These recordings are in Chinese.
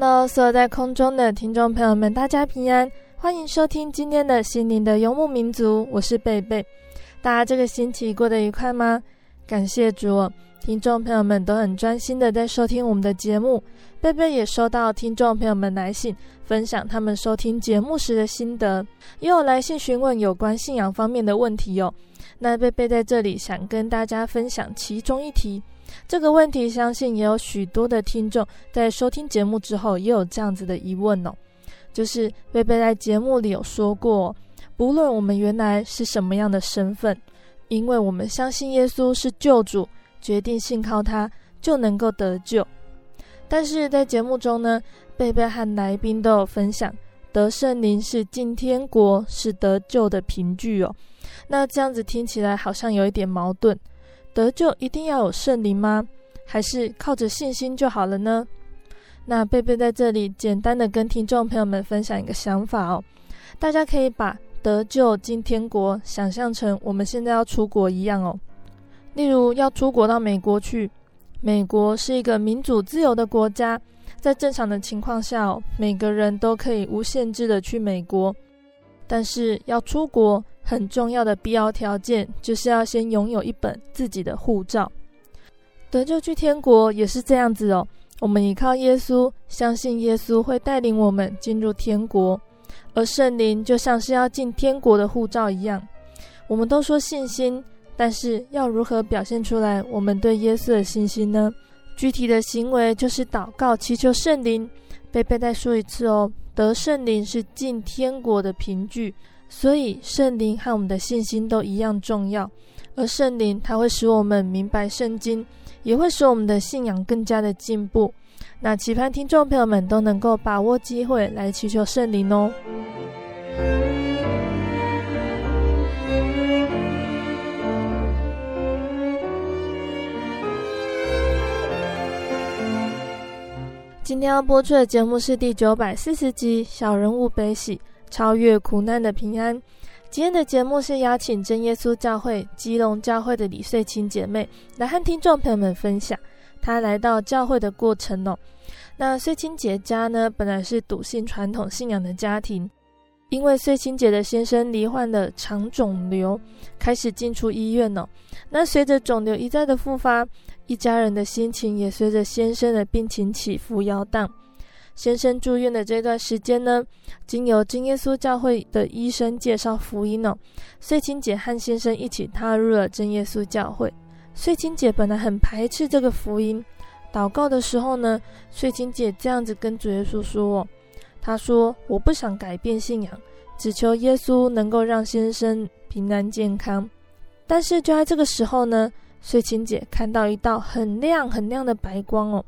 那所有在空中的听众朋友们，大家平安，欢迎收听今天的心灵的游牧民族，我是贝贝。大家这个星期过得愉快吗？感谢主，听众朋友们都很专心的在收听我们的节目。贝贝也收到听众朋友们来信，分享他们收听节目时的心得，也有来信询问有关信仰方面的问题哟。那贝贝在这里想跟大家分享其中一题。这个问题，相信也有许多的听众在收听节目之后，也有这样子的疑问哦。就是贝贝在节目里有说过，不论我们原来是什么样的身份，因为我们相信耶稣是救主，决定信靠他，就能够得救。但是在节目中呢，贝贝和来宾都有分享，得圣灵是进天国，是得救的凭据哦。那这样子听起来好像有一点矛盾。得救一定要有圣灵吗？还是靠着信心就好了呢？那贝贝在这里简单的跟听众朋友们分享一个想法哦，大家可以把得救进天国想象成我们现在要出国一样哦。例如要出国到美国去，美国是一个民主自由的国家，在正常的情况下，每个人都可以无限制的去美国，但是要出国。很重要的必要条件就是要先拥有一本自己的护照。得救去天国也是这样子哦。我们依靠耶稣，相信耶稣会带领我们进入天国，而圣灵就像是要进天国的护照一样。我们都说信心，但是要如何表现出来我们对耶稣的信心呢？具体的行为就是祷告，祈求圣灵。贝贝再说一次哦，得圣灵是进天国的凭据。所以，圣灵和我们的信心都一样重要。而圣灵，它会使我们明白圣经，也会使我们的信仰更加的进步。那期盼听众朋友们都能够把握机会来祈求圣灵哦。今天要播出的节目是第九百四十集《小人物悲喜》。超越苦难的平安。今天的节目是邀请真耶稣教会基隆教会的李穗清姐妹来和听众朋友们分享她来到教会的过程哦。那穗清姐家呢，本来是笃信传统信仰的家庭，因为穗清姐的先生罹患了肠肿瘤，开始进出医院哦。那随着肿瘤一再的复发，一家人的心情也随着先生的病情起伏摇荡。先生住院的这段时间呢，经由真耶稣教会的医生介绍福音哦，穗清姐和先生一起踏入了真耶稣教会。穗清姐本来很排斥这个福音，祷告的时候呢，穗清姐这样子跟主耶稣说哦，她说：“我不想改变信仰，只求耶稣能够让先生平安健康。”但是就在这个时候呢，穗清姐看到一道很亮很亮的白光哦，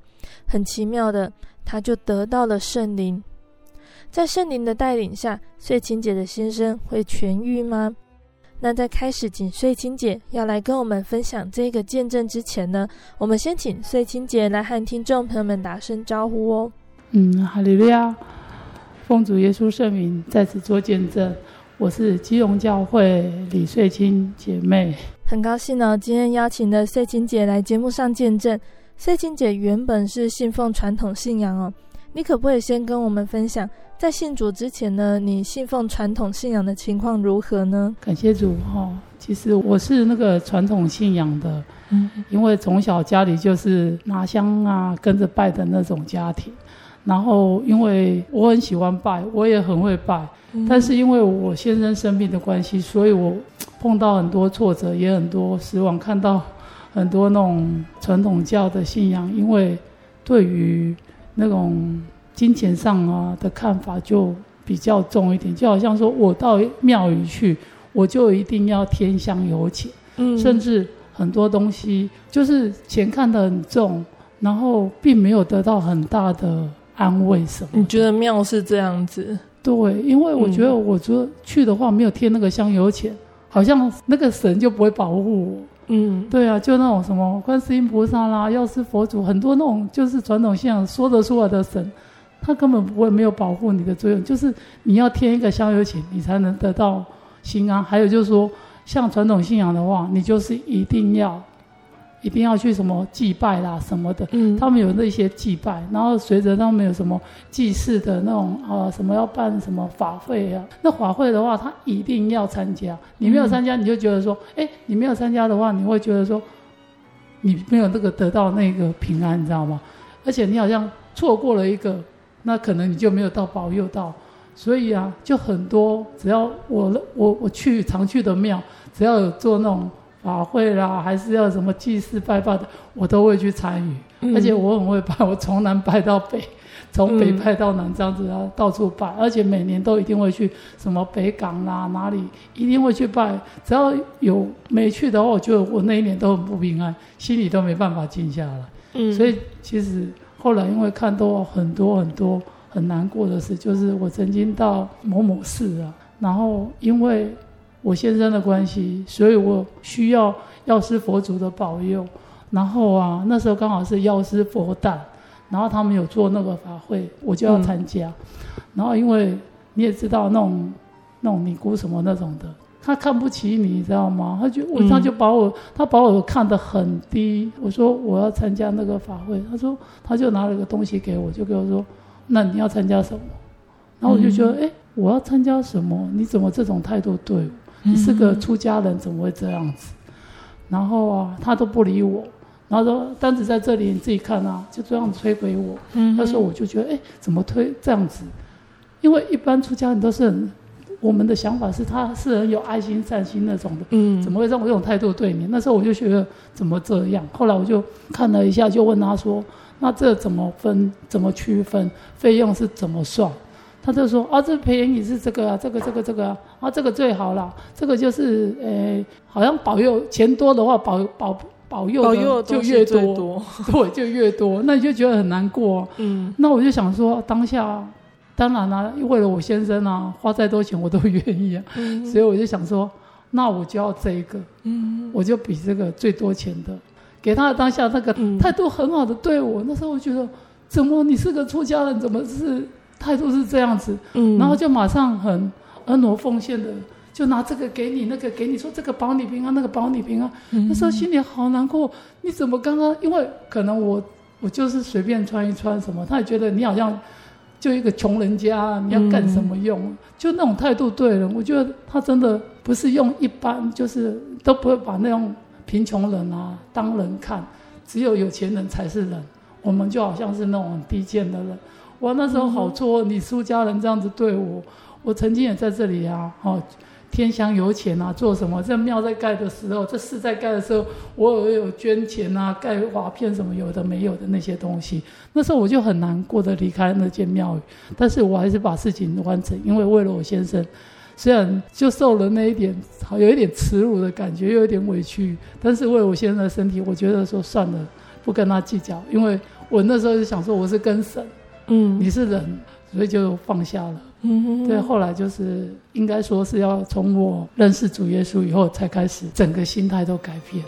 很奇妙的。他就得到了圣灵，在圣灵的带领下，穗清姐的先生会痊愈吗？那在开始请穗清姐要来跟我们分享这个见证之前呢，我们先请穗清姐来和听众朋友们打声招呼哦。嗯，哈利路亚，奉主耶稣圣名在此做见证，我是基隆教会李穗清姐妹，很高兴呢、哦，今天邀请了穗清姐来节目上见证。赛琴姐原本是信奉传统信仰哦，你可不可以先跟我们分享，在信主之前呢，你信奉传统信仰的情况如何呢？感谢主哈，其实我是那个传统信仰的，嗯，因为从小家里就是拿香啊，跟着拜的那种家庭。然后，因为我很喜欢拜，我也很会拜，嗯、但是因为我先生生病的关系，所以我碰到很多挫折，也很多失望，看到很多那种传统教的信仰，因为对于那种金钱上啊的看法就比较重一点，就好像说我到庙宇去，我就一定要添香油钱，嗯，甚至很多东西就是钱看得很重，然后并没有得到很大的。安慰什么？你觉得庙是这样子？对，因为我觉得我说去的话没有添那个香油钱，好像那个神就不会保护我。嗯，对啊，就那种什么观世音菩萨啦、药师佛祖，很多那种就是传统信仰说得出来的神，他根本不会没有保护你的作用，就是你要添一个香油钱，你才能得到心安。还有就是说，像传统信仰的话，你就是一定要。一定要去什么祭拜啦什么的，嗯，他们有那些祭拜，然后随着他们有什么祭祀的那种啊，什么要办什么法会啊，那法会的话，他一定要参加。你没有参加，你就觉得说，哎、嗯，你没有参加的话，你会觉得说，你没有那个得到那个平安，你知道吗？而且你好像错过了一个，那可能你就没有到保佑到。所以啊，就很多，只要我我我去常去的庙，只要有做那种。法会啦，还是要什么祭祀拜拜的，我都会去参与。嗯、而且我很会拜，我从南拜到北，从北拜到南，这样子啊，到处拜。而且每年都一定会去什么北港啦，哪里一定会去拜。只要有没去的话，我觉得我那一年都很不平安，心里都没办法静下来。嗯，所以其实后来因为看到很多很多很难过的事，就是我曾经到某某市啊，然后因为。我先生的关系，所以我需要药师佛祖的保佑。然后啊，那时候刚好是药师佛诞，然后他们有做那个法会，我就要参加。嗯、然后因为你也知道那种那种尼姑什么那种的，他看不起你，你知道吗？他就我他就把我、嗯、他把我看得很低。我说我要参加那个法会，他说他就拿了个东西给我，就给我说，那你要参加什么？然后我就觉得，哎、嗯，我要参加什么？你怎么这种态度对我？你是个出家人，怎么会这样子？然后啊，他都不理我。然后说单子在这里，你自己看啊，就这样子推给我。那时候我就觉得，哎，怎么推这样子？因为一般出家人都是很，我们的想法是他是很有爱心、善心那种的。嗯，怎么会让我这种态度对你？那时候我就觉得怎么这样？后来我就看了一下，就问他说：“那这怎么分？怎么区分？费用是怎么算？”他就说啊，这便宜是这个啊，这个这个这个啊，啊这个最好了，这个就是呃，好像保佑钱多的话，保保保佑的就越多，多。对，就越多，那你就觉得很难过。嗯，那我就想说，当下当然啦、啊，为了我先生啊，花再多钱我都愿意啊，嗯、所以我就想说，那我就要这一个，嗯，我就比这个最多钱的给他的当下那个态度很好的对我，那时候我觉得，怎么你是个出家人，怎么是？态度是这样子，嗯，然后就马上很婀娜奉献的，就拿这个给你，那个给你，说这个保你平安，那个保你平安。嗯、那时候心里好难过，你怎么刚刚？因为可能我我就是随便穿一穿什么，他也觉得你好像就一个穷人家，你要干什么用？嗯、就那种态度对了，我觉得他真的不是用一般，就是都不会把那种贫穷人啊当人看，只有有钱人才是人，我们就好像是那种很低贱的人。我那时候好错，你苏家人这样子对我，我曾经也在这里啊，哦，天香油钱啊，做什么？这庙在盖的时候，这寺在盖的时候，我也有捐钱啊，盖瓦片什么有的没有的那些东西。那时候我就很难过的离开那间庙宇，但是我还是把事情完成，因为为了我先生，虽然就受了那一点，好有一点耻辱的感觉，又有一点委屈，但是为了我先生的身体，我觉得说算了，不跟他计较，因为我那时候就想说我是跟神。嗯，你是人，所以就放下了。嗯哼，对，后来就是应该说是要从我认识主耶稣以后，才开始整个心态都改变。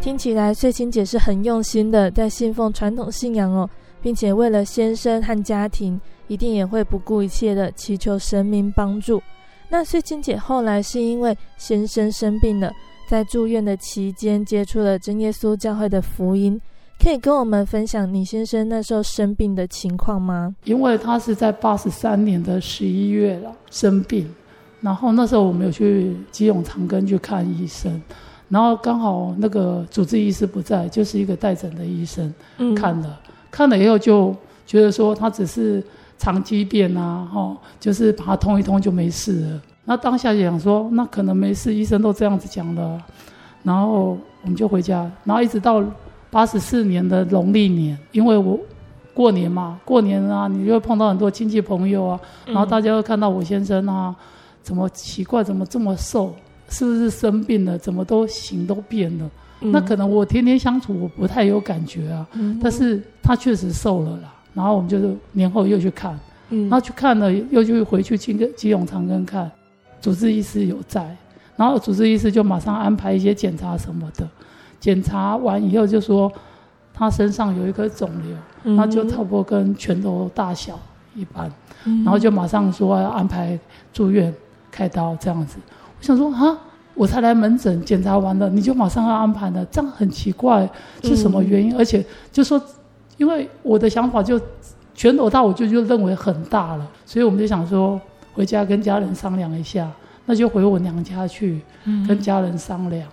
听起来翠清姐是很用心的，在信奉传统信仰哦，并且为了先生和家庭，一定也会不顾一切的祈求神明帮助。那穗清姐后来是因为先生生病了，在住院的期间接触了真耶稣教会的福音，可以跟我们分享你先生那时候生病的情况吗？因为他是在八十三年的十一月了生病，然后那时候我们有去基隆长庚去看医生，然后刚好那个主治医师不在，就是一个带诊的医生看了，嗯、看了以后就觉得说他只是。肠畸变啊，吼，就是把它通一通就没事了。那当下就想说，那可能没事，医生都这样子讲的。然后我们就回家，然后一直到八十四年的农历年，因为我过年嘛，过年啊，你就会碰到很多亲戚朋友啊，然后大家会看到我先生啊，怎么奇怪，怎么这么瘦，是不是生病了？怎么都形都变了？嗯、那可能我天天相处，我不太有感觉啊，嗯、但是他确实瘦了啦。然后我们就是年后又去看，嗯，然后去看了，又就回去基基隆长庚看，主治医师有在，然后主治医师就马上安排一些检查什么的，检查完以后就说他身上有一颗肿瘤，那、嗯、就差不多跟拳头大小一般，嗯、然后就马上说要安排住院开刀这样子。我想说啊，我才来门诊检查完了，你就马上要安排了，这样很奇怪，是什么原因？嗯、而且就说。因为我的想法就拳头大，我就就认为很大了，所以我们就想说回家跟家人商量一下，那就回我娘家去跟家人商量。嗯、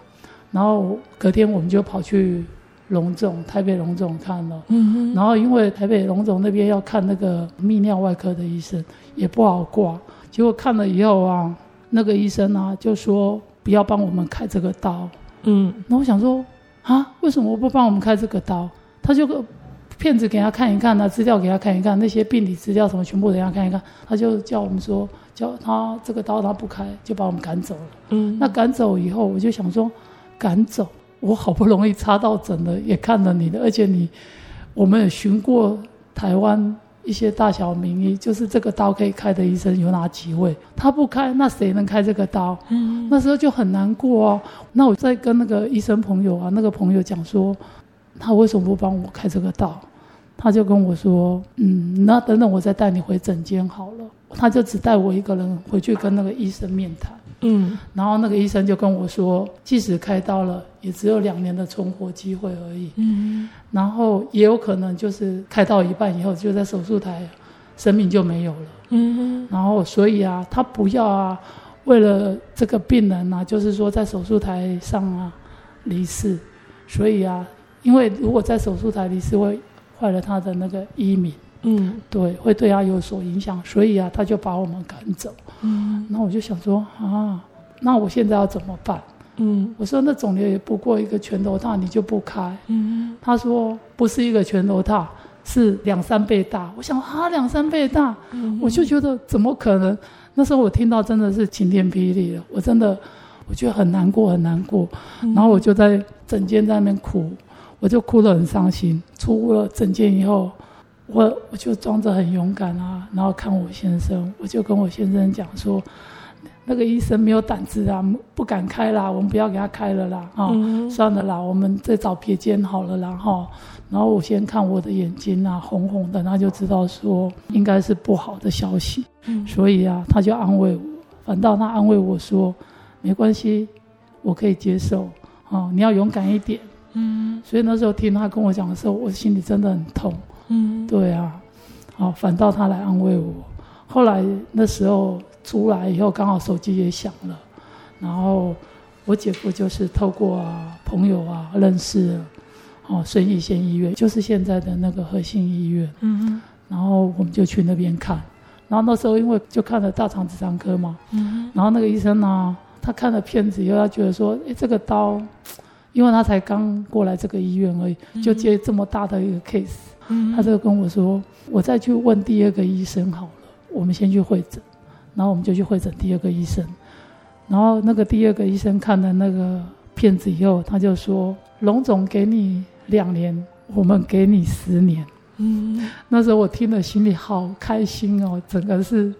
然后隔天我们就跑去龙总台北龙总看了，嗯、然后因为台北龙总那边要看那个泌尿外科的医生也不好挂，结果看了以后啊，那个医生啊就说不要帮我们开这个刀，嗯，那我想说啊，为什么不帮我们开这个刀？他就。片子给他看一看，那资料给他看一看，那些病理资料什么全部给他看一看，他就叫我们说，叫他这个刀他不开，就把我们赶走了。嗯，那赶走以后，我就想说，赶走，我好不容易插到诊了，也看了你的，而且你，我们也询过台湾一些大小名医，就是这个刀可以开的医生有哪几位？他不开，那谁能开这个刀？嗯，那时候就很难过啊。那我在跟那个医生朋友啊，那个朋友讲说，他为什么不帮我开这个刀？他就跟我说：“嗯，那等等我再带你回诊间好了。”他就只带我一个人回去跟那个医生面谈。嗯，然后那个医生就跟我说：“即使开刀了，也只有两年的存活机会而已。嗯，然后也有可能就是开到一半以后就在手术台，生命就没有了。嗯，然后所以啊，他不要啊，为了这个病人啊，就是说在手术台上啊离世。所以啊，因为如果在手术台离世会。”坏了他的那个医名，嗯，对，会对他有所影响，所以啊，他就把我们赶走。嗯，那我就想说啊，那我现在要怎么办？嗯，我说那肿瘤也不过一个拳头大，你就不开？嗯，他说不是一个拳头大，是两三倍大。我想啊，两三倍大，嗯，我就觉得怎么可能？那时候我听到真的是晴天霹雳了，我真的我觉得很难过，很难过。然后我就在整间在那边哭。我就哭得很伤心。出了诊间以后，我我就装着很勇敢啊，然后看我先生，我就跟我先生讲说，那个医生没有胆子啊，不敢开啦，我们不要给他开了啦，啊、嗯，算了啦，我们再找别间好了啦，哈。然后我先看我的眼睛啊，红红的，他就知道说应该是不好的消息，嗯、所以啊，他就安慰我，反倒他安慰我说，没关系，我可以接受，啊，你要勇敢一点。嗯，所以那时候听他跟我讲的时候，我心里真的很痛。嗯，对啊，好，反倒他来安慰我。后来那时候出来以后，刚好手机也响了，然后我姐夫就是透过啊朋友啊认识了，哦，顺义县医院，就是现在的那个核心医院。嗯哼，然后我们就去那边看，然后那时候因为就看了大肠直肠科嘛，嗯，然后那个医生呢，他看了片子以后，他觉得说，哎，这个刀。因为他才刚过来这个医院而已，就接这么大的一个 case，嗯，他就跟我说：“我再去问第二个医生好了，我们先去会诊。”然后我们就去会诊第二个医生，然后那个第二个医生看了那个片子以后，他就说：“龙总给你两年，我们给你十年。”嗯，那时候我听了心里好开心哦，整个是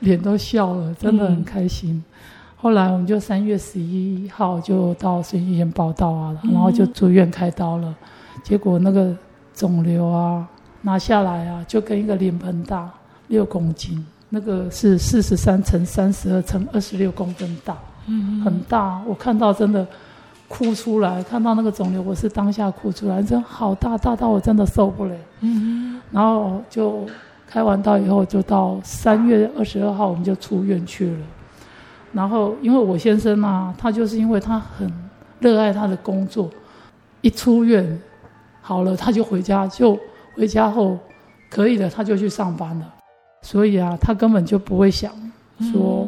脸都笑了，真的很开心。后来我们就三月十一号就到神医院报到啊，然后就住院开刀了。结果那个肿瘤啊拿下来啊，就跟一个脸盆大，六公斤。那个是四十三乘三十二乘二十六公分大，嗯，很大。我看到真的哭出来，看到那个肿瘤，我是当下哭出来，真好大，大到我真的受不了。嗯，然后就开完刀以后，就到三月二十二号我们就出院去了。然后因为我先生啊，他就是因为他很热爱他的工作，一出院好了他就回家，就回家后可以了他就去上班了。所以啊，他根本就不会想说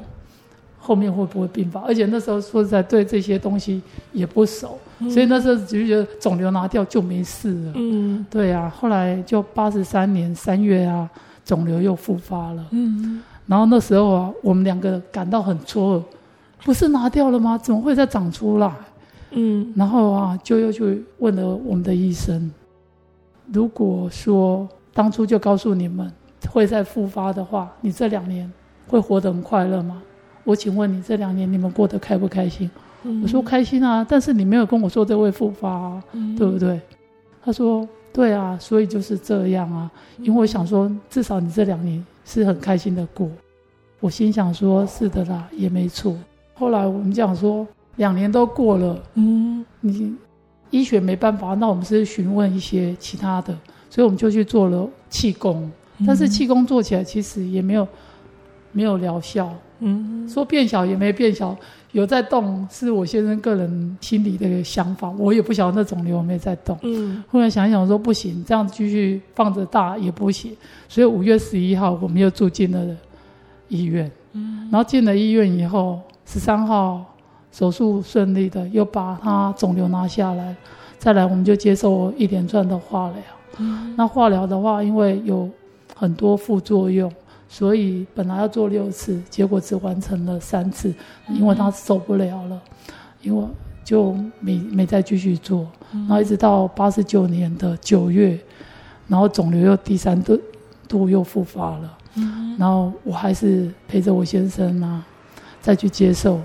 后面会不会并发，嗯、而且那时候说实在对这些东西也不熟，嗯、所以那时候只是觉得肿瘤拿掉就没事了。嗯，对啊，后来就八十三年三月啊，肿瘤又复发了。嗯，然后那时候啊，我们两个感到很错愕，不是拿掉了吗？怎么会再长出来？嗯，然后啊，就又去问了我们的医生，如果说当初就告诉你们。会再复发的话，你这两年会活得很快乐吗？我请问你这两年你们过得开不开心？嗯、我说开心啊，但是你没有跟我说这会复发啊，嗯、对不对？他说对啊，所以就是这样啊，因为我想说至少你这两年是很开心的过。我心想说是的啦，也没错。后来我们讲说两年都过了，嗯，你医学没办法，那我们是询问一些其他的，所以我们就去做了气功。但是气功做起来其实也没有没有疗效，嗯，说变小也没变小，有在动是我先生个人心里的想法，我也不晓得那肿瘤有没有在动，嗯，后来想一想说不行，这样继续放着大也不行，所以五月十一号我们又住进了医院，嗯，然后进了医院以后，十三号手术顺利的又把他肿瘤拿下来，再来我们就接受一连串的化疗，嗯，那化疗的话因为有很多副作用，所以本来要做六次，结果只完成了三次，因为他受不了了，因为就没没再继续做，然后一直到八十九年的九月，然后肿瘤又第三度度又复发了，然后我还是陪着我先生啊，再去接受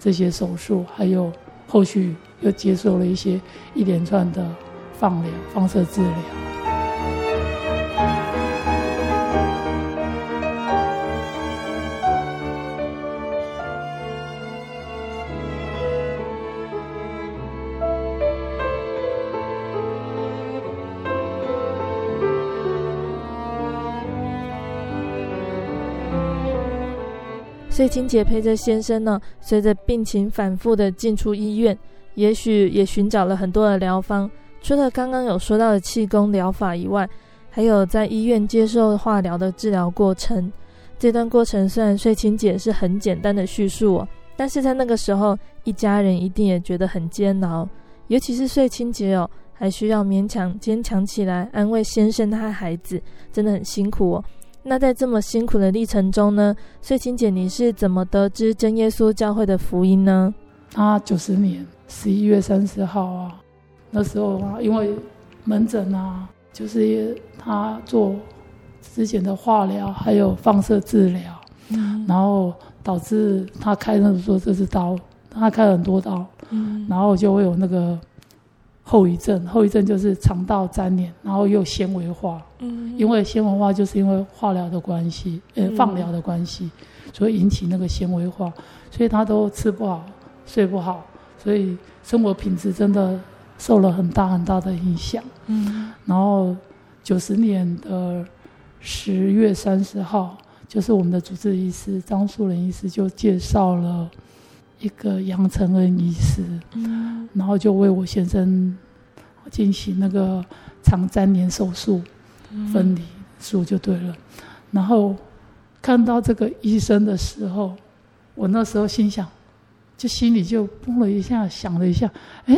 这些手术，还有后续又接受了一些一连串的放疗、放射治疗。穗清姐陪着先生呢，随着病情反复的进出医院，也许也寻找了很多的疗方。除了刚刚有说到的气功疗法以外，还有在医院接受化疗的治疗过程。这段过程虽然穗清姐是很简单的叙述哦，但是在那个时候，一家人一定也觉得很煎熬。尤其是穗清姐哦，还需要勉强坚强起来，安慰先生和孩子，真的很辛苦哦。那在这么辛苦的历程中呢，穗清姐你是怎么得知真耶稣教会的福音呢？啊，九十年十一月三十号啊，那时候啊，因为门诊啊，就是他做之前的化疗还有放射治疗，嗯，然后导致他开那时候这是刀，他开了很多刀，嗯，然后就会有那个。后遗症，后遗症就是肠道粘连，然后又纤维化。嗯，因为纤维化就是因为化疗的关系，呃，放疗的关系，所以引起那个纤维化，所以他都吃不好，睡不好，所以生活品质真的受了很大很大的影响。嗯，然后九十年的十月三十号，就是我们的主治医师张树仁医师就介绍了。一个杨承恩医师，嗯，然后就为我先生进行那个肠粘连手术，分离术就对了。然后看到这个医生的时候，我那时候心想，就心里就蹦了一下，想了一下，哎，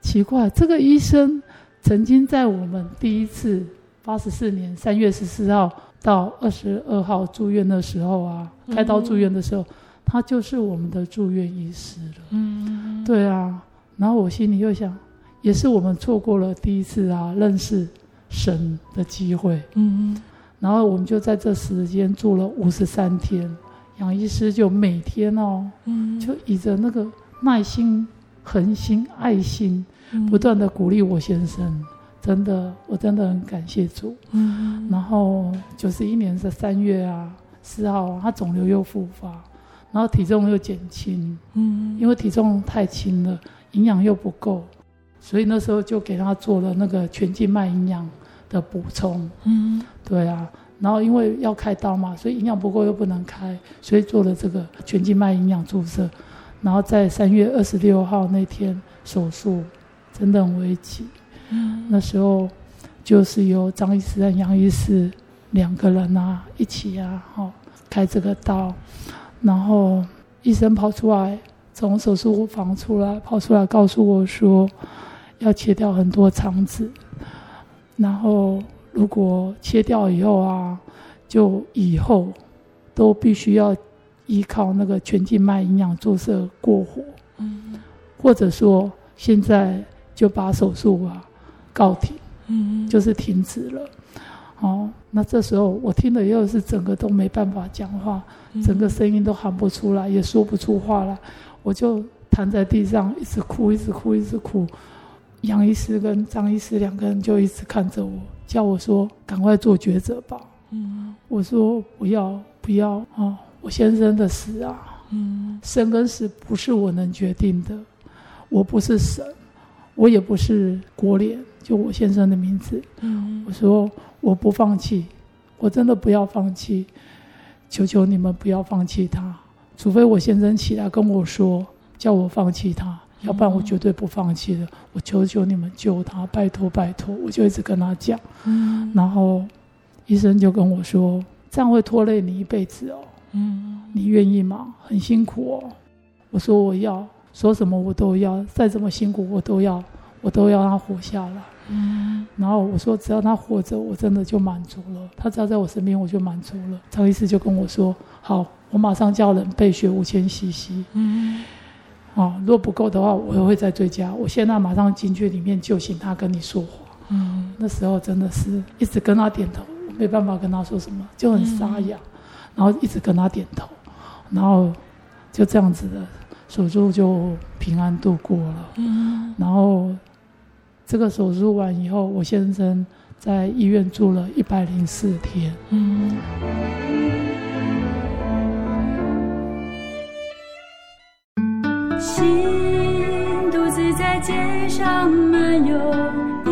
奇怪，这个医生曾经在我们第一次八十四年三月十四号到二十二号住院的时候啊，开刀住院的时候。他就是我们的住院医师了。嗯，对啊。然后我心里又想，也是我们错过了第一次啊认识神的机会。嗯，然后我们就在这时间住了五十三天，杨医师就每天哦，嗯，就以着那个耐心、恒心、爱心，不断的鼓励我先生。真的，我真的很感谢主。嗯，然后九十一年的三月啊，四号啊，他肿瘤又复发，然后体重又减轻。嗯，因为体重太轻了，营养又不够，所以那时候就给他做了那个全静脉营养的补充。嗯，对啊。然后因为要开刀嘛，所以营养不够又不能开，所以做了这个全静脉营养注射。然后在三月二十六号那天手术，真的很危急。嗯，那时候就是由张医师和杨医师两个人啊一起啊，哦，开这个刀，然后医生跑出来，从手术房出来，跑出来告诉我说，要切掉很多肠子，然后如果切掉以后啊，就以后都必须要依靠那个全静脉营养注射过活，嗯，或者说现在就把手术啊。告停，嗯，就是停止了。哦，那这时候我听了以后是整个都没办法讲话，整个声音都喊不出来，也说不出话来，我就躺在地上一直哭，一直哭，一直哭。杨医师跟张医师两个人就一直看着我，叫我说赶快做抉择吧。嗯，我说不要不要啊，哦，我先生的死啊，嗯，生跟死不是我能决定的，我不是神，我也不是国联。就我先生的名字，嗯，我说我不放弃，我真的不要放弃，求求你们不要放弃他，除非我先生起来跟我说叫我放弃他，要不然我绝对不放弃的。我求求你们救他，拜托拜托，我就一直跟他讲，嗯，然后医生就跟我说这样会拖累你一辈子哦，嗯，你愿意吗？很辛苦哦，我说我要，说什么我都要，再怎么辛苦我都要，我都要他活下来。嗯，然后我说，只要他活着，我真的就满足了。他只要在我身边，我就满足了。张医师就跟我说：“好，我马上叫人备血五千 CC。嗯，好，如果不够的话，我也会再追加。我现在马上进去里面就请他跟你说话。嗯，那时候真的是一直跟他点头，我没办法跟他说什么，就很沙哑，嗯、然后一直跟他点头，然后就这样子的手术就平安度过了。嗯，然后。这个手术完以后，我先生在医院住了一百零四天。嗯。心独自在街上漫游，不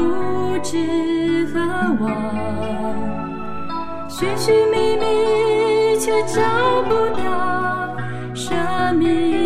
知何往，寻寻觅觅却找不到生命。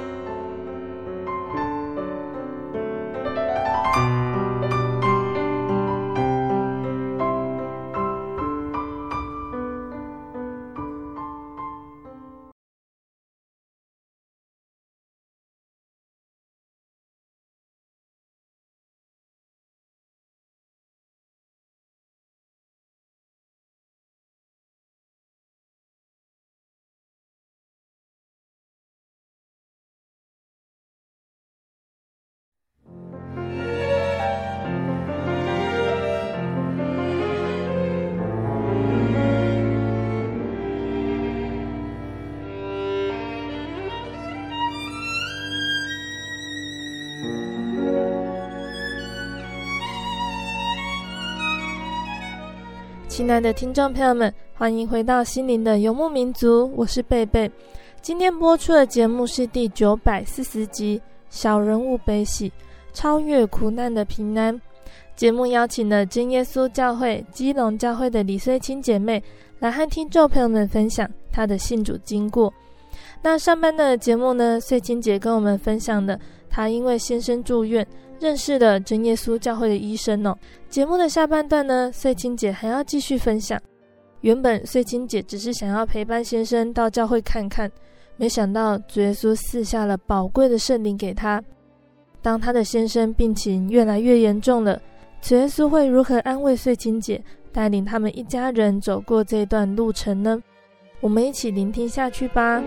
亲爱的听众朋友们，欢迎回到心灵的游牧民族，我是贝贝。今天播出的节目是第九百四十集《小人物悲喜，超越苦难的平安》。节目邀请了真耶稣教会基隆教会的李穗清姐妹来和听众朋友们分享她的信主经过。那上半的节目呢，穗清姐跟我们分享的她因为先生住院，认识了真耶稣教会的医生哦。节目的下半段呢，穗清姐还要继续分享。原本穗清姐只是想要陪伴先生到教会看看，没想到主耶稣赐下了宝贵的圣灵给她。当她的先生病情越来越严重了，主耶稣会如何安慰穗清姐，带领他们一家人走过这段路程呢？我们一起聆听下去吧。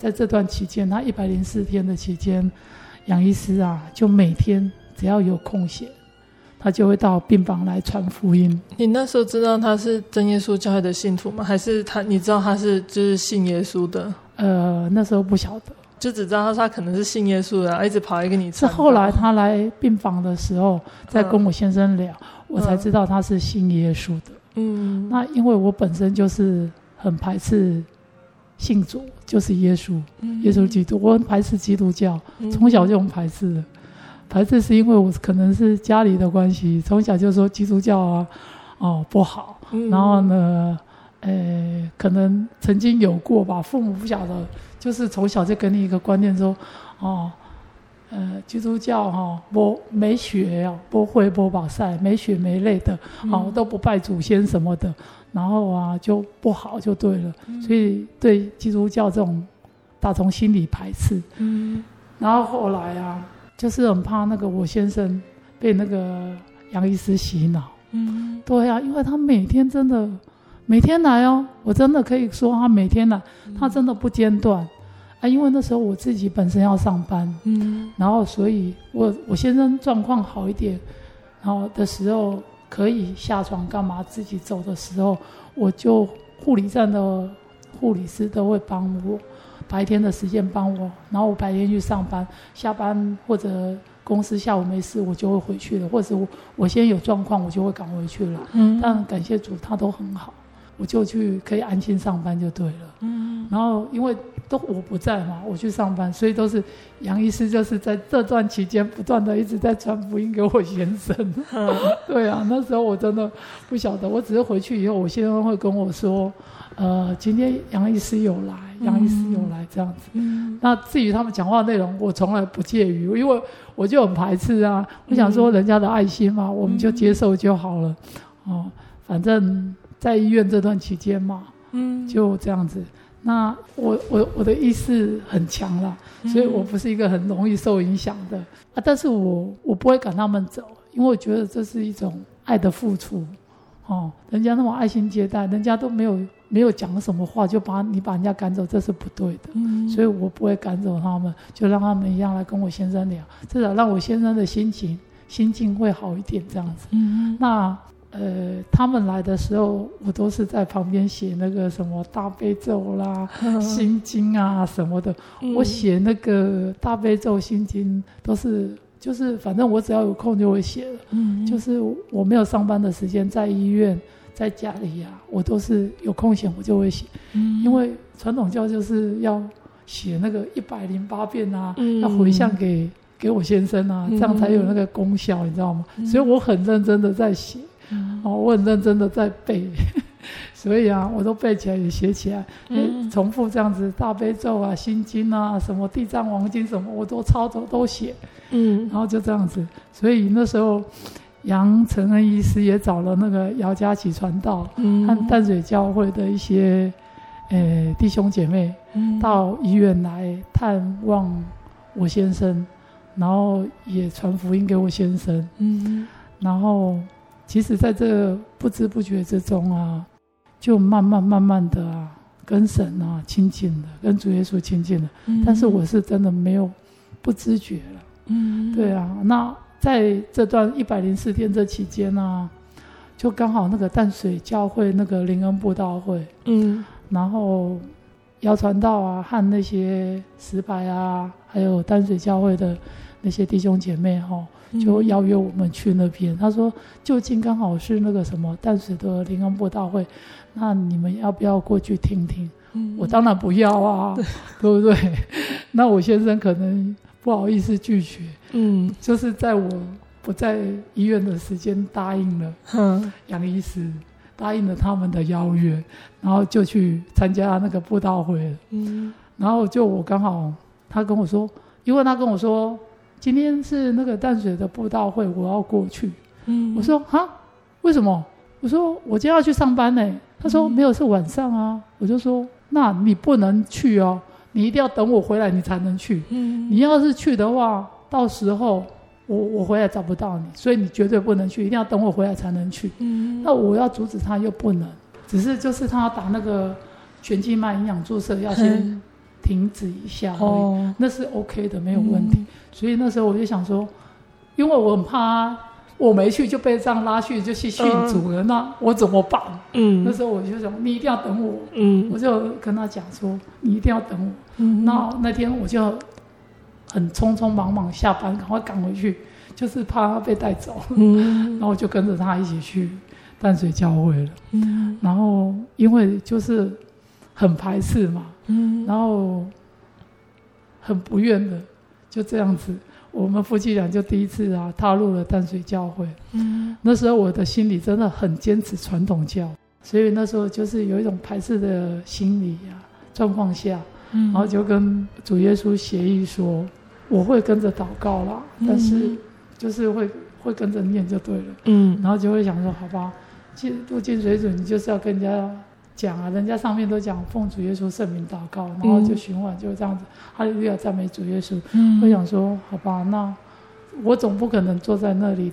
在这段期间，他一百零四天的期间，杨医师啊，就每天只要有空闲，他就会到病房来传福音。你那时候知道他是真耶稣教会的信徒吗？还是他你知道他是就是信耶稣的？呃，那时候不晓得，就只知道他说他可能是信耶稣的，一直跑来跟你。是后来他来病房的时候，在跟我先生聊，嗯、我才知道他是信耶稣的。嗯，那因为我本身就是很排斥。信主就是耶稣，耶稣基督。我很排斥基督教，从小就很排斥的。排斥是因为我可能是家里的关系，从小就说基督教啊，哦不好。然后呢，呃，可能曾经有过吧，父母不晓得，就是从小就给你一个观念说，哦，呃，基督教哈，不没血呀，不会不保赛，没血没泪的，哦，都不拜祖先什么的。然后啊，就不好就对了，嗯、所以对基督教这种，打从心里排斥。嗯，然后后来啊，就是很怕那个我先生被那个杨医师洗脑。嗯，对啊，因为他每天真的每天来哦，我真的可以说他每天来，他真的不间断。啊，因为那时候我自己本身要上班。嗯，然后所以我我先生状况好一点，然后的时候。可以下床干嘛？自己走的时候，我就护理站的护理师都会帮我，白天的时间帮我，然后我白天去上班，下班或者公司下午没事，我就会回去了，或者我我先有状况，我就会赶回去了。嗯，但感谢主，他都很好。我就去可以安心上班就对了。嗯，然后因为都我不在嘛，我去上班，所以都是杨医师就是在这段期间不断的一直在传福音给我先生。嗯、对啊，那时候我真的不晓得，我只是回去以后，我先生会跟我说，呃，今天杨医师有来，杨医师有来这样子。嗯，那至于他们讲话内容，我从来不介意，因为我就很排斥啊。我想说人家的爱心嘛，我们就接受就好了。哦，反正。在医院这段期间嘛，嗯，就这样子。那我我我的意识很强了，所以我不是一个很容易受影响的啊。但是我我不会赶他们走，因为我觉得这是一种爱的付出。哦，人家那么爱心接待，人家都没有没有讲什么话，就把你把人家赶走，这是不对的。嗯，所以我不会赶走他们，就让他们一样来跟我先生聊，至少让我先生的心情心境会好一点，这样子。嗯，那。呃，他们来的时候，我都是在旁边写那个什么大悲咒啦、嗯、心经啊什么的。嗯、我写那个大悲咒、心经都是，就是反正我只要有空就会写了。嗯，就是我没有上班的时间，在医院、在家里呀、啊，我都是有空闲我就会写。嗯，因为传统教就是要写那个一百零八遍啊，嗯、要回向给给我先生啊，嗯、这样才有那个功效，你知道吗？嗯、所以我很认真的在写。哦，我很认真的在背，所以啊，我都背起来也写起来，嗯，重复这样子大悲咒啊、心经啊、什么地藏王经什么，我都抄着都写，嗯，然后就这样子，所以那时候杨承恩医师也找了那个姚家启传道，嗯，和淡水教会的一些呃弟兄姐妹，嗯，到医院来探望我先生，然后也传福音给我先生，嗯，然后。其实，在这不知不觉之中啊，就慢慢慢慢的啊，跟神啊亲近了，跟主耶稣亲近了。嗯、但是我是真的没有不知觉了。嗯，对啊。那在这段一百零四天这期间呢、啊，就刚好那个淡水教会那个灵恩布道会，嗯，然后姚传道啊和那些石牌啊，还有淡水教会的那些弟兄姐妹哈，就邀约我们去那边。嗯、他说就近刚好是那个什么淡水的灵恩布道会，那你们要不要过去听听？嗯、我当然不要啊，对，对不对？那我先生可能不好意思拒绝，嗯，就是在我不在医院的时间答应了，嗯，杨医师答应了他们的邀约，然后就去参加那个布道会了，嗯，然后就我刚好他跟我说，因为他跟我说今天是那个淡水的布道会，我要过去，嗯，我说哈，为什么？我说我今天要去上班呢，他说没有，是晚上啊，我就说。那你不能去哦，你一定要等我回来，你才能去。嗯，你要是去的话，到时候我我回来找不到你，所以你绝对不能去，一定要等我回来才能去。嗯，那我要阻止他又不能，只是就是他要打那个全静脉营养注射，要先停止一下而已。哦，那是 OK 的，没有问题。嗯，所以那时候我就想说，因为我很怕。我没去就被这样拉去就去训组了，嗯、那我怎么办？嗯，那时候我就想你一定要等我，嗯，我就跟他讲说你一定要等我。嗯，那那天我就很匆匆忙忙下班，赶快赶回去，就是怕他被带走。嗯，然后我就跟着他一起去淡水教会了。嗯，然后因为就是很排斥嘛，嗯，然后很不愿的就这样子。我们夫妻俩就第一次啊踏入了淡水教会。嗯，那时候我的心里真的很坚持传统教，所以那时候就是有一种排斥的心理呀、啊、状况下，嗯，然后就跟主耶稣协议说，我会跟着祷告啦，嗯、但是就是会会跟着念就对了，嗯，然后就会想说，好吧，进入进水准，你就是要跟人家。讲啊，人家上面都讲奉主耶稣圣名祷告，然后就循环就这样子，哈利路亚赞美主耶稣。嗯，我想说，好吧，那我总不可能坐在那里，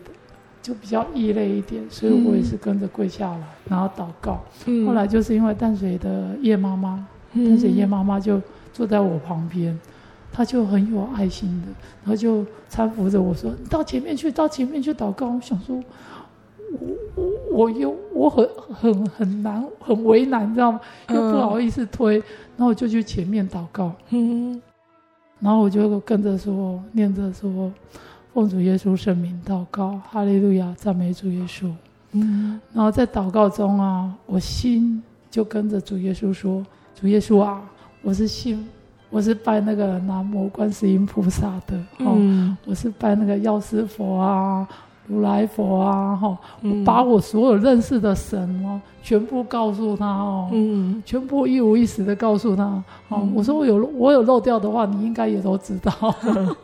就比较异类一点，所以我也是跟着跪下来，然后祷告。嗯，后来就是因为淡水的叶妈妈，淡水叶妈妈就坐在我旁边，她就很有爱心的，然后就搀扶着我说：“你到前面去，到前面去祷告。”我想说。我我又我很很很难很为难，你知道吗？又不好意思推，然后我就去前面祷告，嗯，然后我就跟着说，念着说，奉主耶稣圣名祷告，哈利路亚，赞美主耶稣，嗯，然后在祷告中啊，我心就跟着主耶稣说，主耶稣啊，我是信，我是拜那个南无观世音菩萨的，嗯，我是拜那个药师佛啊。如来佛啊，哈！我把我所有认识的神哦，全部告诉他哦，嗯，全部一五一十的告诉他。哦，我说我有我有漏掉的话，你应该也都知道。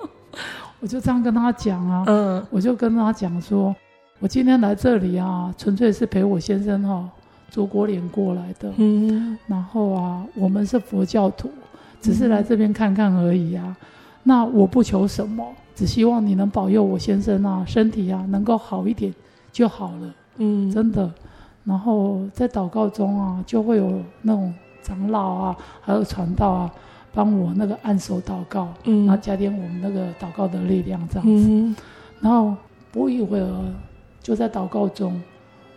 我就这样跟他讲啊，嗯，我就跟他讲说，我今天来这里啊，纯粹是陪我先生哈，卓国脸过来的，嗯，然后啊，我们是佛教徒，只是来这边看看而已啊。那我不求什么。只希望你能保佑我先生啊，身体啊能够好一点就好了。嗯，真的。然后在祷告中啊，就会有那种长老啊，还有传道啊，帮我那个按手祷告，嗯，然后加点我们那个祷告的力量这样子。嗯，然后不一会儿，就在祷告中，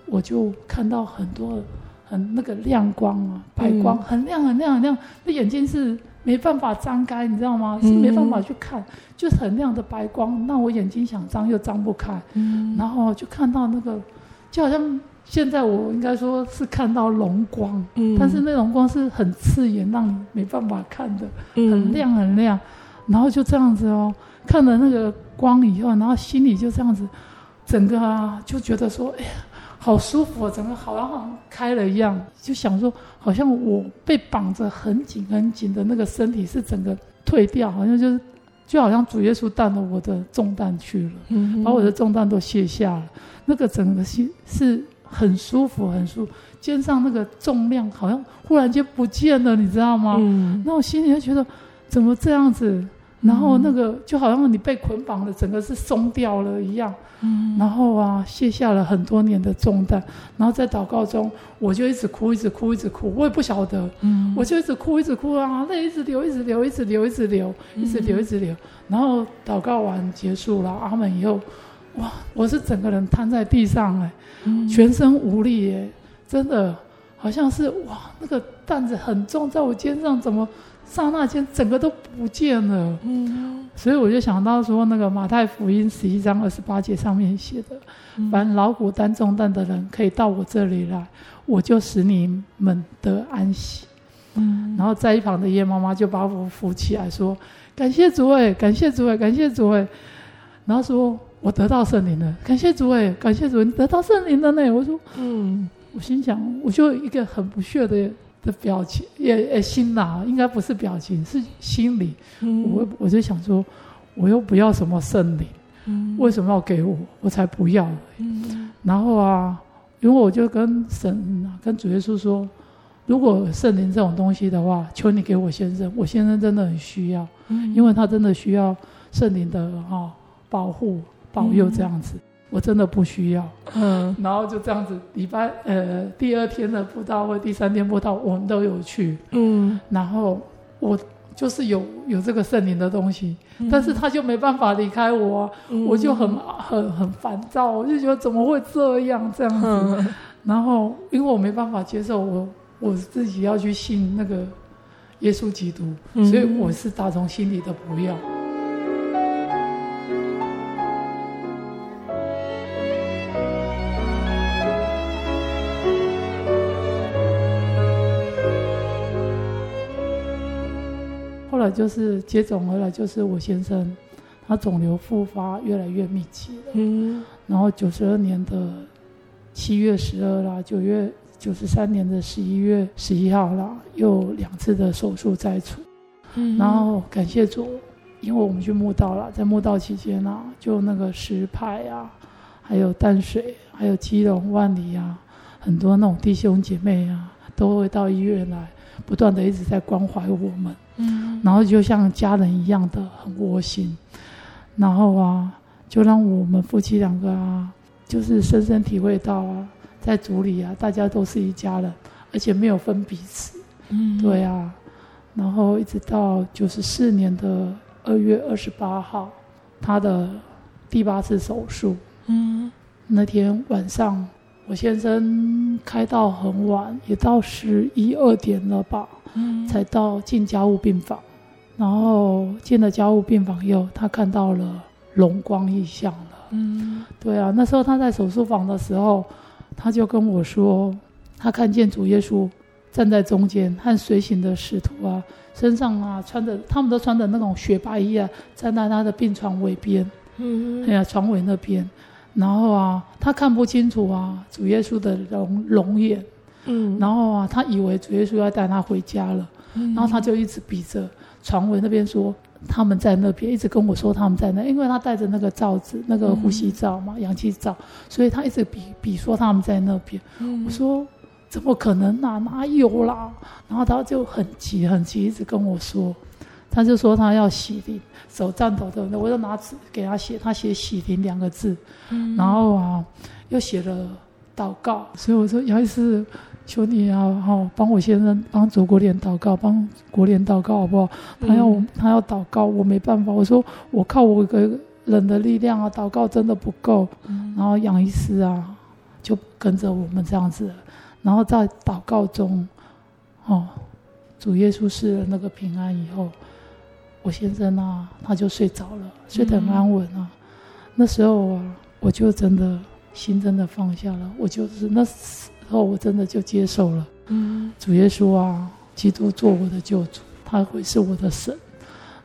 我就看到很多很那个亮光啊，白光，很亮很亮很亮，那眼睛是。没办法张开，你知道吗？是没办法去看，嗯、就是很亮的白光。那我眼睛想张又张不开，嗯、然后就看到那个，就好像现在我应该说是看到龙光，嗯、但是那种光是很刺眼，让你没办法看的，很亮很亮。然后就这样子哦，看了那个光以后，然后心里就这样子，整个啊就觉得说，哎呀。好舒服啊，整个好像好像开了一样，就想说，好像我被绑着很紧很紧的那个身体是整个退掉，好像就是，就好像主耶稣担了我的重担去了，嗯，把我的重担都卸下了，那个整个心是很舒服很舒服，肩上那个重量好像忽然间不见了，你知道吗？嗯，那我心里就觉得怎么这样子？然后那个就好像你被捆绑了整个是松掉了一样，嗯，然后啊卸下了很多年的重担，然后在祷告中我就一直哭，一直哭，一直哭，我也不晓得，嗯，我就一直哭，一直哭啊，泪一直流，一直流，一直流，一直流，一直流，一直流，然后祷告完结束了，阿门以后，哇，我是整个人瘫在地上哎，全身无力哎，真的。好像是哇，那个担子很重，在我肩上，怎么刹那间整个都不见了？嗯，所以我就想到说，那个马太福音十一章二十八节上面写的，嗯、凡劳苦担重担的人，可以到我这里来，我就使你们得安息。嗯，然后在一旁的叶妈妈就把我扶起来说：“感谢主哎，感谢主哎，感谢主哎。”然后说：“我得到圣灵了，感谢主哎，感谢主，你得到圣灵了呢。”我说：“嗯。”我心想，我就一个很不屑的的表情，也也心呐，应该不是表情，是心理。嗯、我我就想说，我又不要什么圣灵，嗯、为什么要给我？我才不要。嗯、然后啊，因为我就跟神跟主耶稣说，如果圣灵这种东西的话，求你给我先生，我先生真的很需要，嗯、因为他真的需要圣灵的哈、哦、保护保佑这样子。嗯我真的不需要，嗯，然后就这样子，礼拜呃第二天的布道会，第三天布道我们都有去，嗯，然后我就是有有这个圣灵的东西，嗯、但是他就没办法离开我，嗯、我就很很很烦躁，我就觉得怎么会这样这样子，嗯、然后因为我没办法接受我我自己要去信那个耶稣基督，嗯、所以我是打从心里的不要。就是接踵而来，就是我先生，他肿瘤复发越来越密集了。嗯，然后九十二年的七月十二啦，九月九十三年的十一月十一号啦，又两次的手术摘除。嗯，然后感谢主，因为我们去墓道了，在墓道期间啊，就那个石牌啊，还有淡水，还有基隆万里啊，很多那种弟兄姐妹啊，都会到医院来，不断的一直在关怀我们。嗯，然后就像家人一样的很窝心，然后啊，就让我们夫妻两个啊，就是深深体会到啊，在组里啊，大家都是一家人，而且没有分彼此。嗯，对啊，然后一直到九十四年的二月二十八号，他的第八次手术。嗯，那天晚上。我先生开到很晚，也到十一二点了吧，嗯，才到进家务病房。然后进了家务病房以后，他看到了荣光异象了。嗯，对啊，那时候他在手术房的时候，他就跟我说，他看见主耶稣站在中间，和随行的使徒啊，身上啊穿着，他们都穿着那种雪白衣啊，站在他的病床尾边，嗯，哎呀，床尾那边。然后啊，他看不清楚啊，主耶稣的容容颜，嗯，然后啊，他以为主耶稣要带他回家了，嗯，然后他就一直比着床尾那边说他们在那边，一直跟我说他们在那，因为他戴着那个罩子，那个呼吸罩嘛，嗯、氧气罩，所以他一直比比说他们在那边。嗯、我说怎么可能啊，哪有啦？然后他就很急很急，一直跟我说，他就说他要洗礼。手颤抖的，我就拿纸给他写，他写“喜灵”两个字，嗯、然后啊，又写了祷告，所以我说杨医师，求你啊，好帮我先生帮祖国联祷告，帮国联祷告好不好？他要、嗯、他要祷告，我没办法，我说我靠我一个人的力量啊，祷告真的不够。嗯、然后杨医师啊，就跟着我们这样子，然后在祷告中，哦，主耶稣赐了那个平安以后。我先生啊，他就睡着了，睡得很安稳啊。嗯、那时候啊，我就真的心真的放下了，我就是那时候我真的就接受了。嗯，主耶稣啊，基督做我的救主，他会是我的神。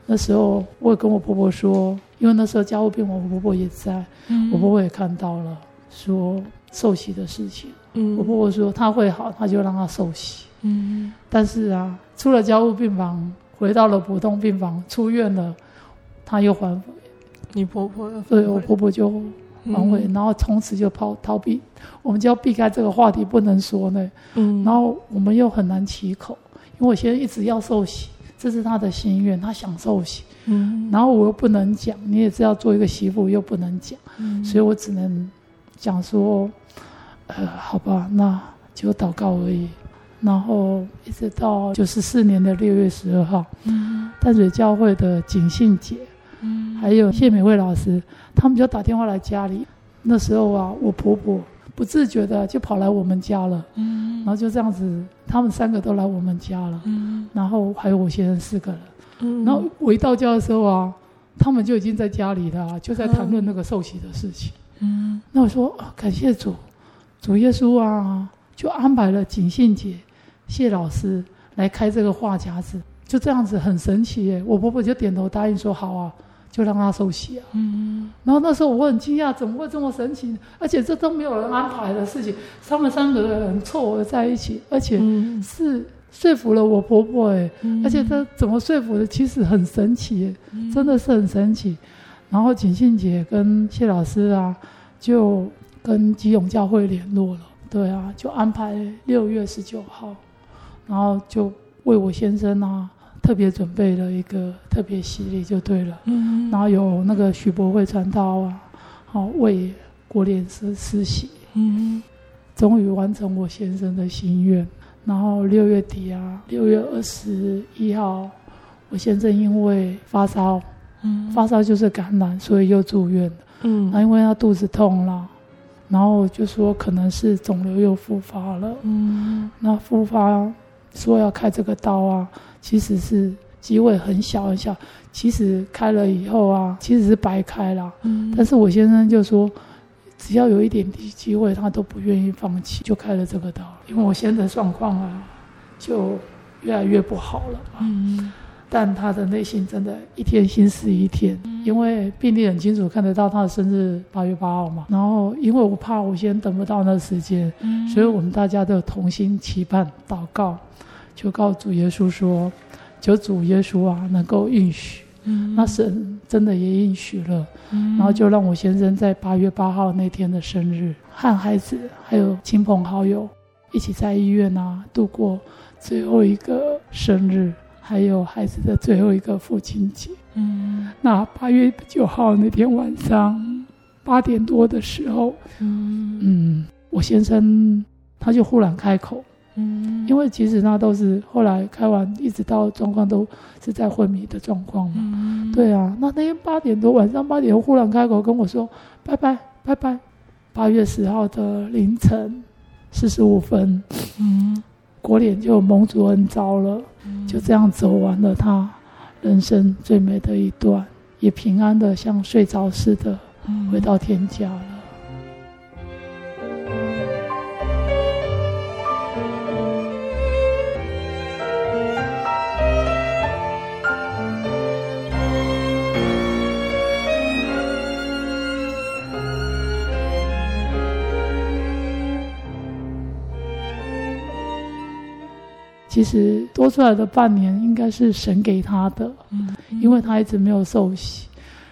那时候我也跟我婆婆说，因为那时候家务病房，我婆婆也在，嗯、我婆婆也看到了，说受洗的事情。嗯，我婆婆说她会好，她就让她受洗。嗯，但是啊，出了家务病房。回到了普通病房，出院了，他又反悔。你婆婆对，我婆婆就反悔，嗯、然后从此就逃逃避，我们就要避开这个话题，不能说呢。嗯，然后我们又很难启口，因为我现在一直要受洗，这是他的心愿，他想受洗。嗯，然后我又不能讲，你也知道，做一个媳妇又不能讲，嗯、所以我只能讲说，呃，好吧，那就祷告而已。然后一直到九十四年的六月十二号，嗯，淡水教会的景信姐，嗯，还有谢美惠老师，他们就打电话来家里。那时候啊，我婆婆不自觉的就跑来我们家了。嗯，然后就这样子，他们三个都来我们家了。嗯，然后还有我先生四个人。嗯，然后我一到家的时候啊，他们就已经在家里了，就在谈论那个受洗的事情。嗯，那我说感谢主，主耶稣啊，就安排了景信姐、谢老师来开这个话匣子，就这样子很神奇耶。我婆婆就点头答应说好啊。就让他受洗啊，嗯，然后那时候我很惊讶，怎么会这么神奇？而且这都没有人安排的事情，他们三个人凑合在一起，而且是说服了我婆婆哎，而且他怎么说服的？其实很神奇，真的是很神奇。然后景信姐跟谢老师啊，就跟基隆教会联络了，对啊，就安排六月十九号，然后就为我先生啊。特别准备了一个特别洗礼就对了，嗯，然后有那个许博会传道啊，好为国联师施洗，嗯，终于完成我先生的心愿。然后六月底啊，六月二十一号，我先生因为发烧，嗯，发烧就是感染，所以又住院。了，嗯，那因为他肚子痛了，然后就说可能是肿瘤又复发了，嗯，那复发说要开这个刀啊。其实是机会很小很小，其实开了以后啊，其实是白开了。嗯。但是我先生就说，只要有一点点机会，他都不愿意放弃，就开了这个刀。因为我现在的状况啊，就越来越不好了嘛。嗯。但他的内心真的，一天心思一天。嗯。因为病历很清楚看得到他的生日八月八号嘛。然后因为我怕我先等不到那时间，嗯。所以我们大家都同心期盼祷告。就告主耶稣说：“求主耶稣啊，能够应许。嗯”那神真的也应许了。嗯、然后就让我先生在八月八号那天的生日，和孩子还有亲朋好友一起在医院啊度过最后一个生日，还有孩子的最后一个父亲节。嗯，那八月九号那天晚上八点多的时候，嗯，嗯，我先生他就忽然开口。嗯，因为其实那都是后来开完，一直到状况都是在昏迷的状况嘛。嗯，对啊，那那天八点多，晚上八点，忽然开口跟我说：“拜拜，拜拜。”八月十号的凌晨四十五分，嗯，国脸就蒙主恩招了，嗯，就这样走完了他人生最美的一段，也平安的像睡着似的回到天家了。其实多出来的半年应该是神给他的，嗯，因为他一直没有受洗，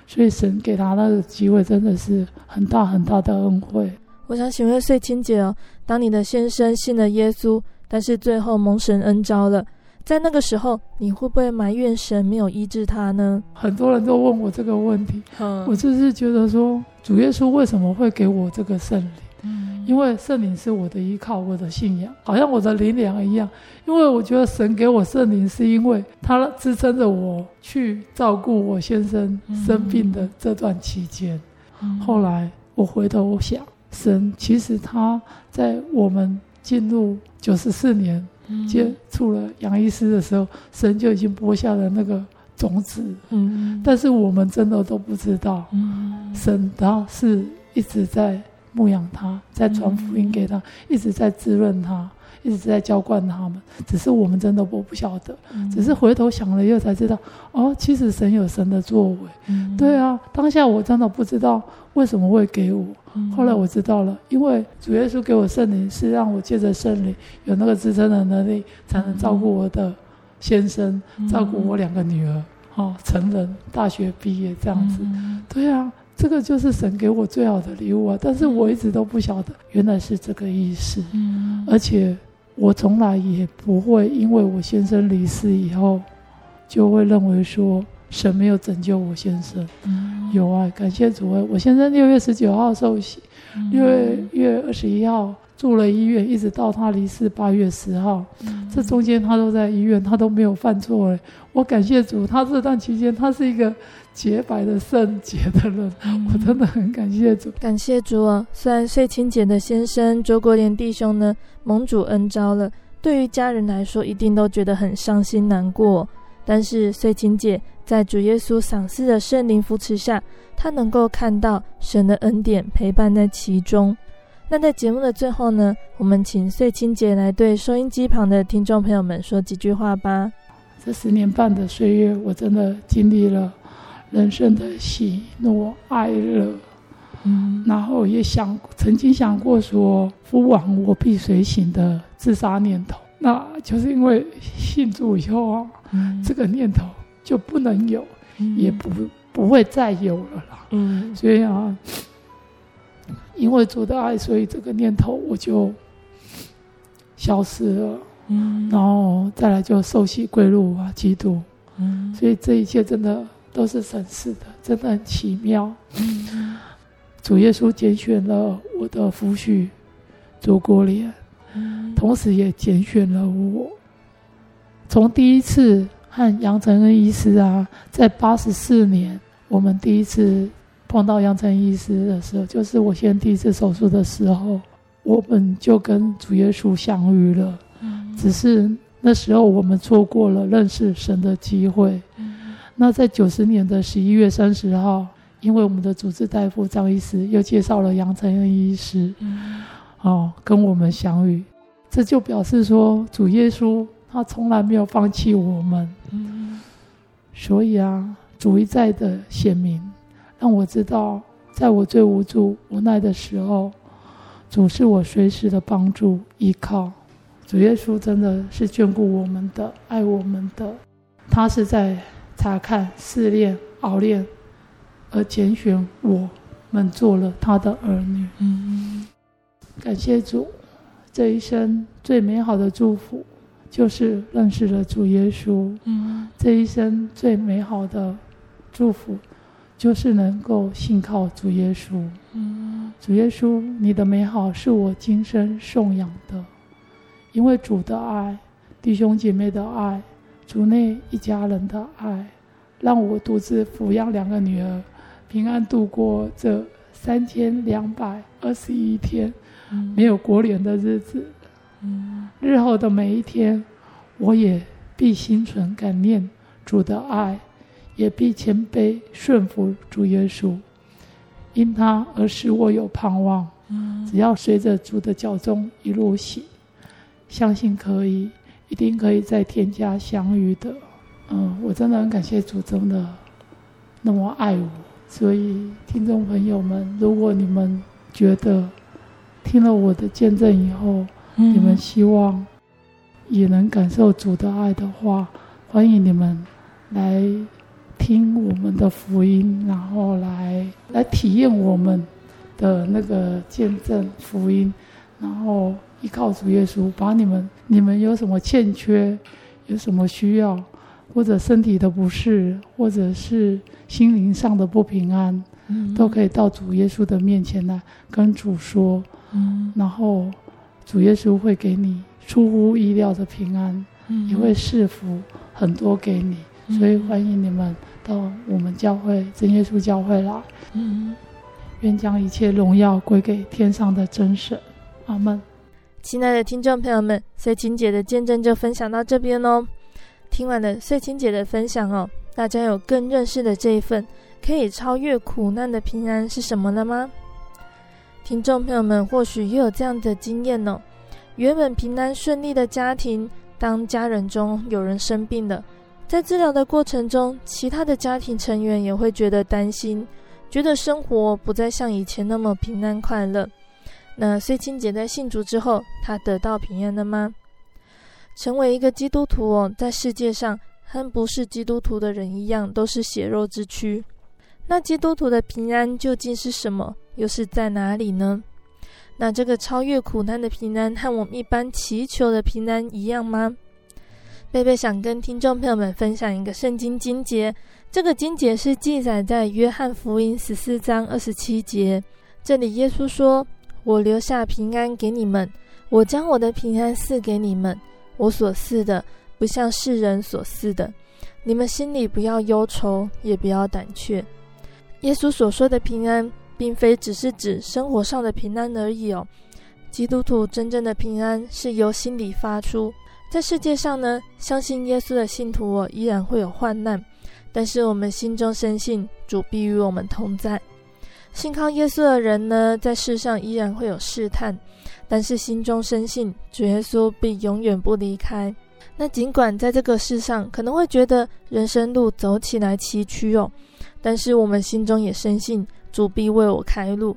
所以神给他那个机会真的是很大很大的恩惠。我想请问穗清姐哦，当你的先生信了耶稣，但是最后蒙神恩召了，在那个时候你会不会埋怨神没有医治他呢？很多人都问我这个问题，嗯，我就是觉得说，主耶稣为什么会给我这个圣灵？因为圣灵是我的依靠，我的信仰，好像我的灵粮一样。因为我觉得神给我圣灵，是因为他支撑着我去照顾我先生生病的这段期间。嗯、后来我回头想，神其实他在我们进入九十四年接触了杨医师的时候，神就已经播下了那个种子。嗯，但是我们真的都不知道，神他是一直在。牧养他，在传福音给他，嗯、一直在滋润他，一直在浇灌他们。只是我们真的我不晓得，嗯、只是回头想了以后才知道，哦，其实神有神的作为。嗯、对啊，当下我真的不知道为什么会给我，嗯、后来我知道了，因为主耶稣给我圣灵，是让我借着圣灵有那个支撑的能力，才能照顾我的先生，嗯、照顾我两个女儿，哦，成人大学毕业这样子。嗯、对啊。这个就是神给我最好的礼物啊！但是我一直都不晓得，原来是这个意思。嗯，而且我从来也不会因为我先生离世以后，就会认为说神没有拯救我先生。嗯，有啊，感谢主啊！我先生六月十九号受洗，六月二十一号住了医院，一直到他离世八月十号，嗯、这中间他都在医院，他都没有犯错。我感谢主，他这段期间他是一个洁白的圣洁的人，嗯、我真的很感谢主。感谢主啊！虽然穗清姐的先生周国莲弟兄呢蒙主恩召了，对于家人来说一定都觉得很伤心难过。但是穗清姐在主耶稣赏赐的圣灵扶持下，他能够看到神的恩典陪伴在其中。那在节目的最后呢，我们请穗清姐来对收音机旁的听众朋友们说几句话吧。这十年半的岁月，我真的经历了人生的喜怒哀乐，嗯，然后也想曾经想过说“夫亡我必随行”的自杀念头，那就是因为信主以后啊。嗯、这个念头就不能有，嗯、也不不会再有了啦。嗯，所以啊，因为主的爱，所以这个念头我就消失了。嗯，然后再来就受洗归入啊，基督。嗯，所以这一切真的都是神赐的，真的很奇妙。嗯，主耶稣拣选了我的夫婿主国莲，嗯，同时也拣选了我。从第一次和杨承恩医师啊，在八十四年，我们第一次碰到杨承恩医师的时候，就是我先第一次手术的时候，我们就跟主耶稣相遇了。嗯，只是那时候我们错过了认识神的机会。嗯，那在九十年的十一月三十号，因为我们的主治大夫张医师又介绍了杨承恩医师，嗯，哦，跟我们相遇，这就表示说主耶稣。他从来没有放弃我们，嗯，所以啊，主一再的显明，让我知道，在我最无助、无奈的时候，主是我随时的帮助依靠。主耶稣真的是眷顾我们的，爱我们的，他是在查看、试炼、熬炼，而拣选我们做了他的儿女。嗯，感谢主，这一生最美好的祝福。就是认识了主耶稣，嗯，这一生最美好的祝福，就是能够信靠主耶稣，嗯，主耶稣，你的美好是我今生颂扬的，因为主的爱，弟兄姐妹的爱，主内一家人的爱，让我独自抚养两个女儿，平安度过这三千两百二十一天，嗯，没有国联的日子。嗯，日后的每一天，我也必心存感念主的爱，也必谦卑顺服主耶稣，因他而使我有盼望。嗯，只要随着主的脚踪一路行，相信可以，一定可以在天家相遇的。嗯，我真的很感谢主，真的那么爱我。所以，听众朋友们，如果你们觉得听了我的见证以后，你们希望也能感受主的爱的话，欢迎你们来听我们的福音，然后来来体验我们的那个见证福音，然后依靠主耶稣，把你们你们有什么欠缺，有什么需要，或者身体的不适，或者是心灵上的不平安，嗯，都可以到主耶稣的面前来跟主说，嗯，然后。主耶稣会给你出乎意料的平安，嗯、也会赐福很多给你，嗯、所以欢迎你们到我们教会真耶稣教会来。嗯，愿将一切荣耀归给天上的真神。阿门。亲爱的听众朋友们，穗清姐的见证就分享到这边哦。听完了穗清姐的分享哦，大家有更认识的这一份可以超越苦难的平安是什么了吗？听众朋友们，或许也有这样的经验呢、哦。原本平安顺利的家庭，当家人中有人生病了，在治疗的过程中，其他的家庭成员也会觉得担心，觉得生活不再像以前那么平安快乐。那穗清姐在信主之后，她得到平安了吗？成为一个基督徒哦，在世界上和不是基督徒的人一样，都是血肉之躯。那基督徒的平安究竟是什么？又是在哪里呢？那这个超越苦难的平安，和我们一般祈求的平安一样吗？贝贝想跟听众朋友们分享一个圣经经节，这个经节是记载在约翰福音十四章二十七节。这里耶稣说：“我留下平安给你们，我将我的平安赐给你们。我所赐的，不像世人所赐的。你们心里不要忧愁，也不要胆怯。”耶稣所说的平安，并非只是指生活上的平安而已哦。基督徒真正的平安是由心里发出。在世界上呢，相信耶稣的信徒哦，依然会有患难。但是我们心中深信主必与我们同在，信靠耶稣的人呢，在世上依然会有试探，但是心中深信主耶稣必永远不离开。那尽管在这个世上可能会觉得人生路走起来崎岖哦，但是我们心中也深信主必为我开路。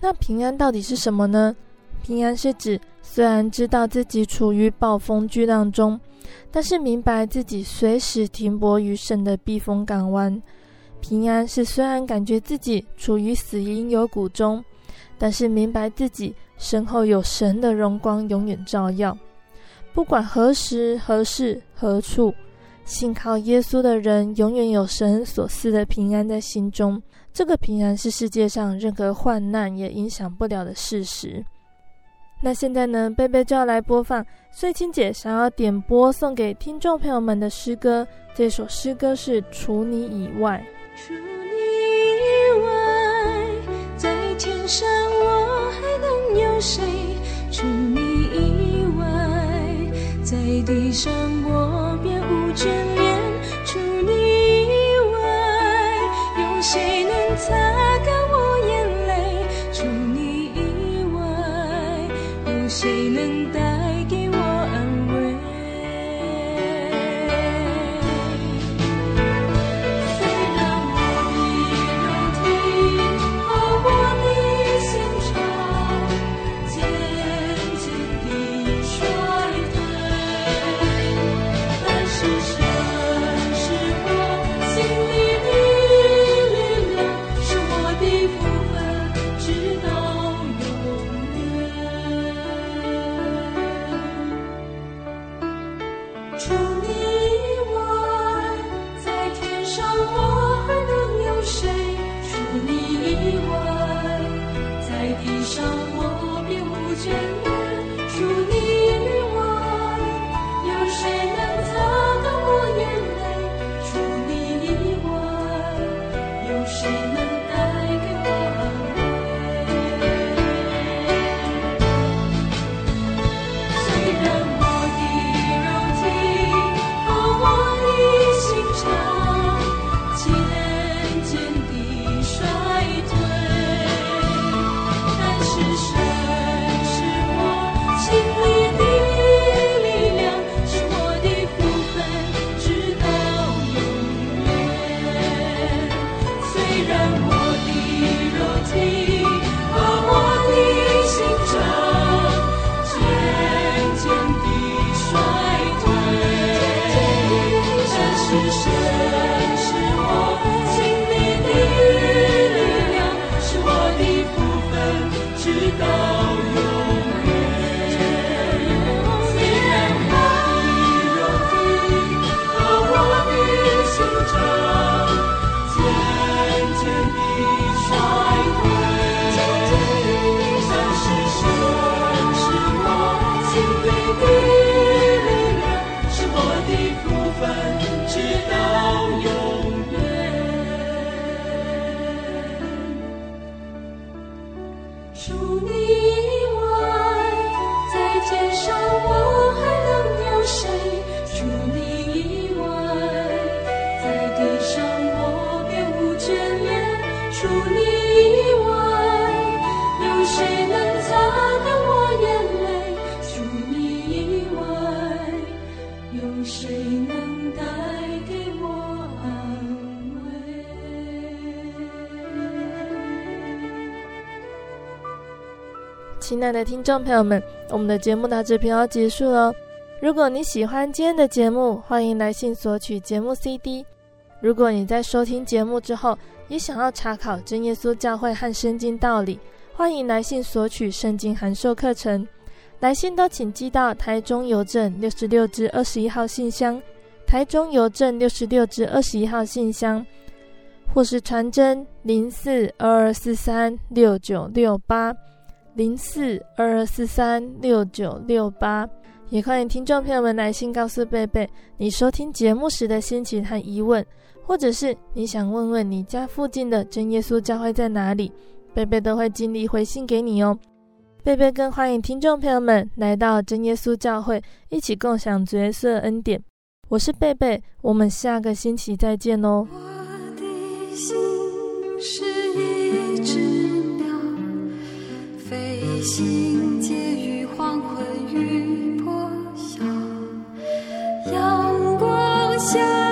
那平安到底是什么呢？平安是指虽然知道自己处于暴风巨浪中。但是明白自己随时停泊于神的避风港湾，平安是虽然感觉自己处于死荫幽谷中，但是明白自己身后有神的荣光永远照耀。不管何时何事何处，信靠耶稣的人永远有神所赐的平安在心中。这个平安是世界上任何患难也影响不了的事实。那现在呢，贝贝就要来播放穗青姐想要点播送给听众朋友们的诗歌。这首诗歌是《除你以外》。除你以外，在天上我还能有谁？除你以外，在地上我别无眷擦干我眼泪？除你以外，有谁能爱的听众朋友们，我们的节目到这边要结束了。如果你喜欢今天的节目，欢迎来信索取节目 CD。如果你在收听节目之后，也想要查考真耶稣教会和圣经道理，欢迎来信索取圣经函授课程。来信都请寄到台中邮政六十六至二十一号信箱。台中邮政六十六至二十一号信箱，或是传真零四二二四三六九六八零四二二四三六九六八。也欢迎听众朋友们来信告诉贝贝你收听节目时的心情和疑问，或者是你想问问你家附近的真耶稣教会在哪里，贝贝都会尽力回信给你哦。贝贝更欢迎听众朋友们来到真耶稣教会，一起共享角色恩典。我是贝贝，我们下个星期再见哦。我的心是飞行介于黄昏与破晓，阳光下。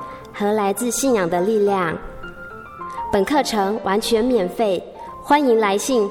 和来自信仰的力量。本课程完全免费，欢迎来信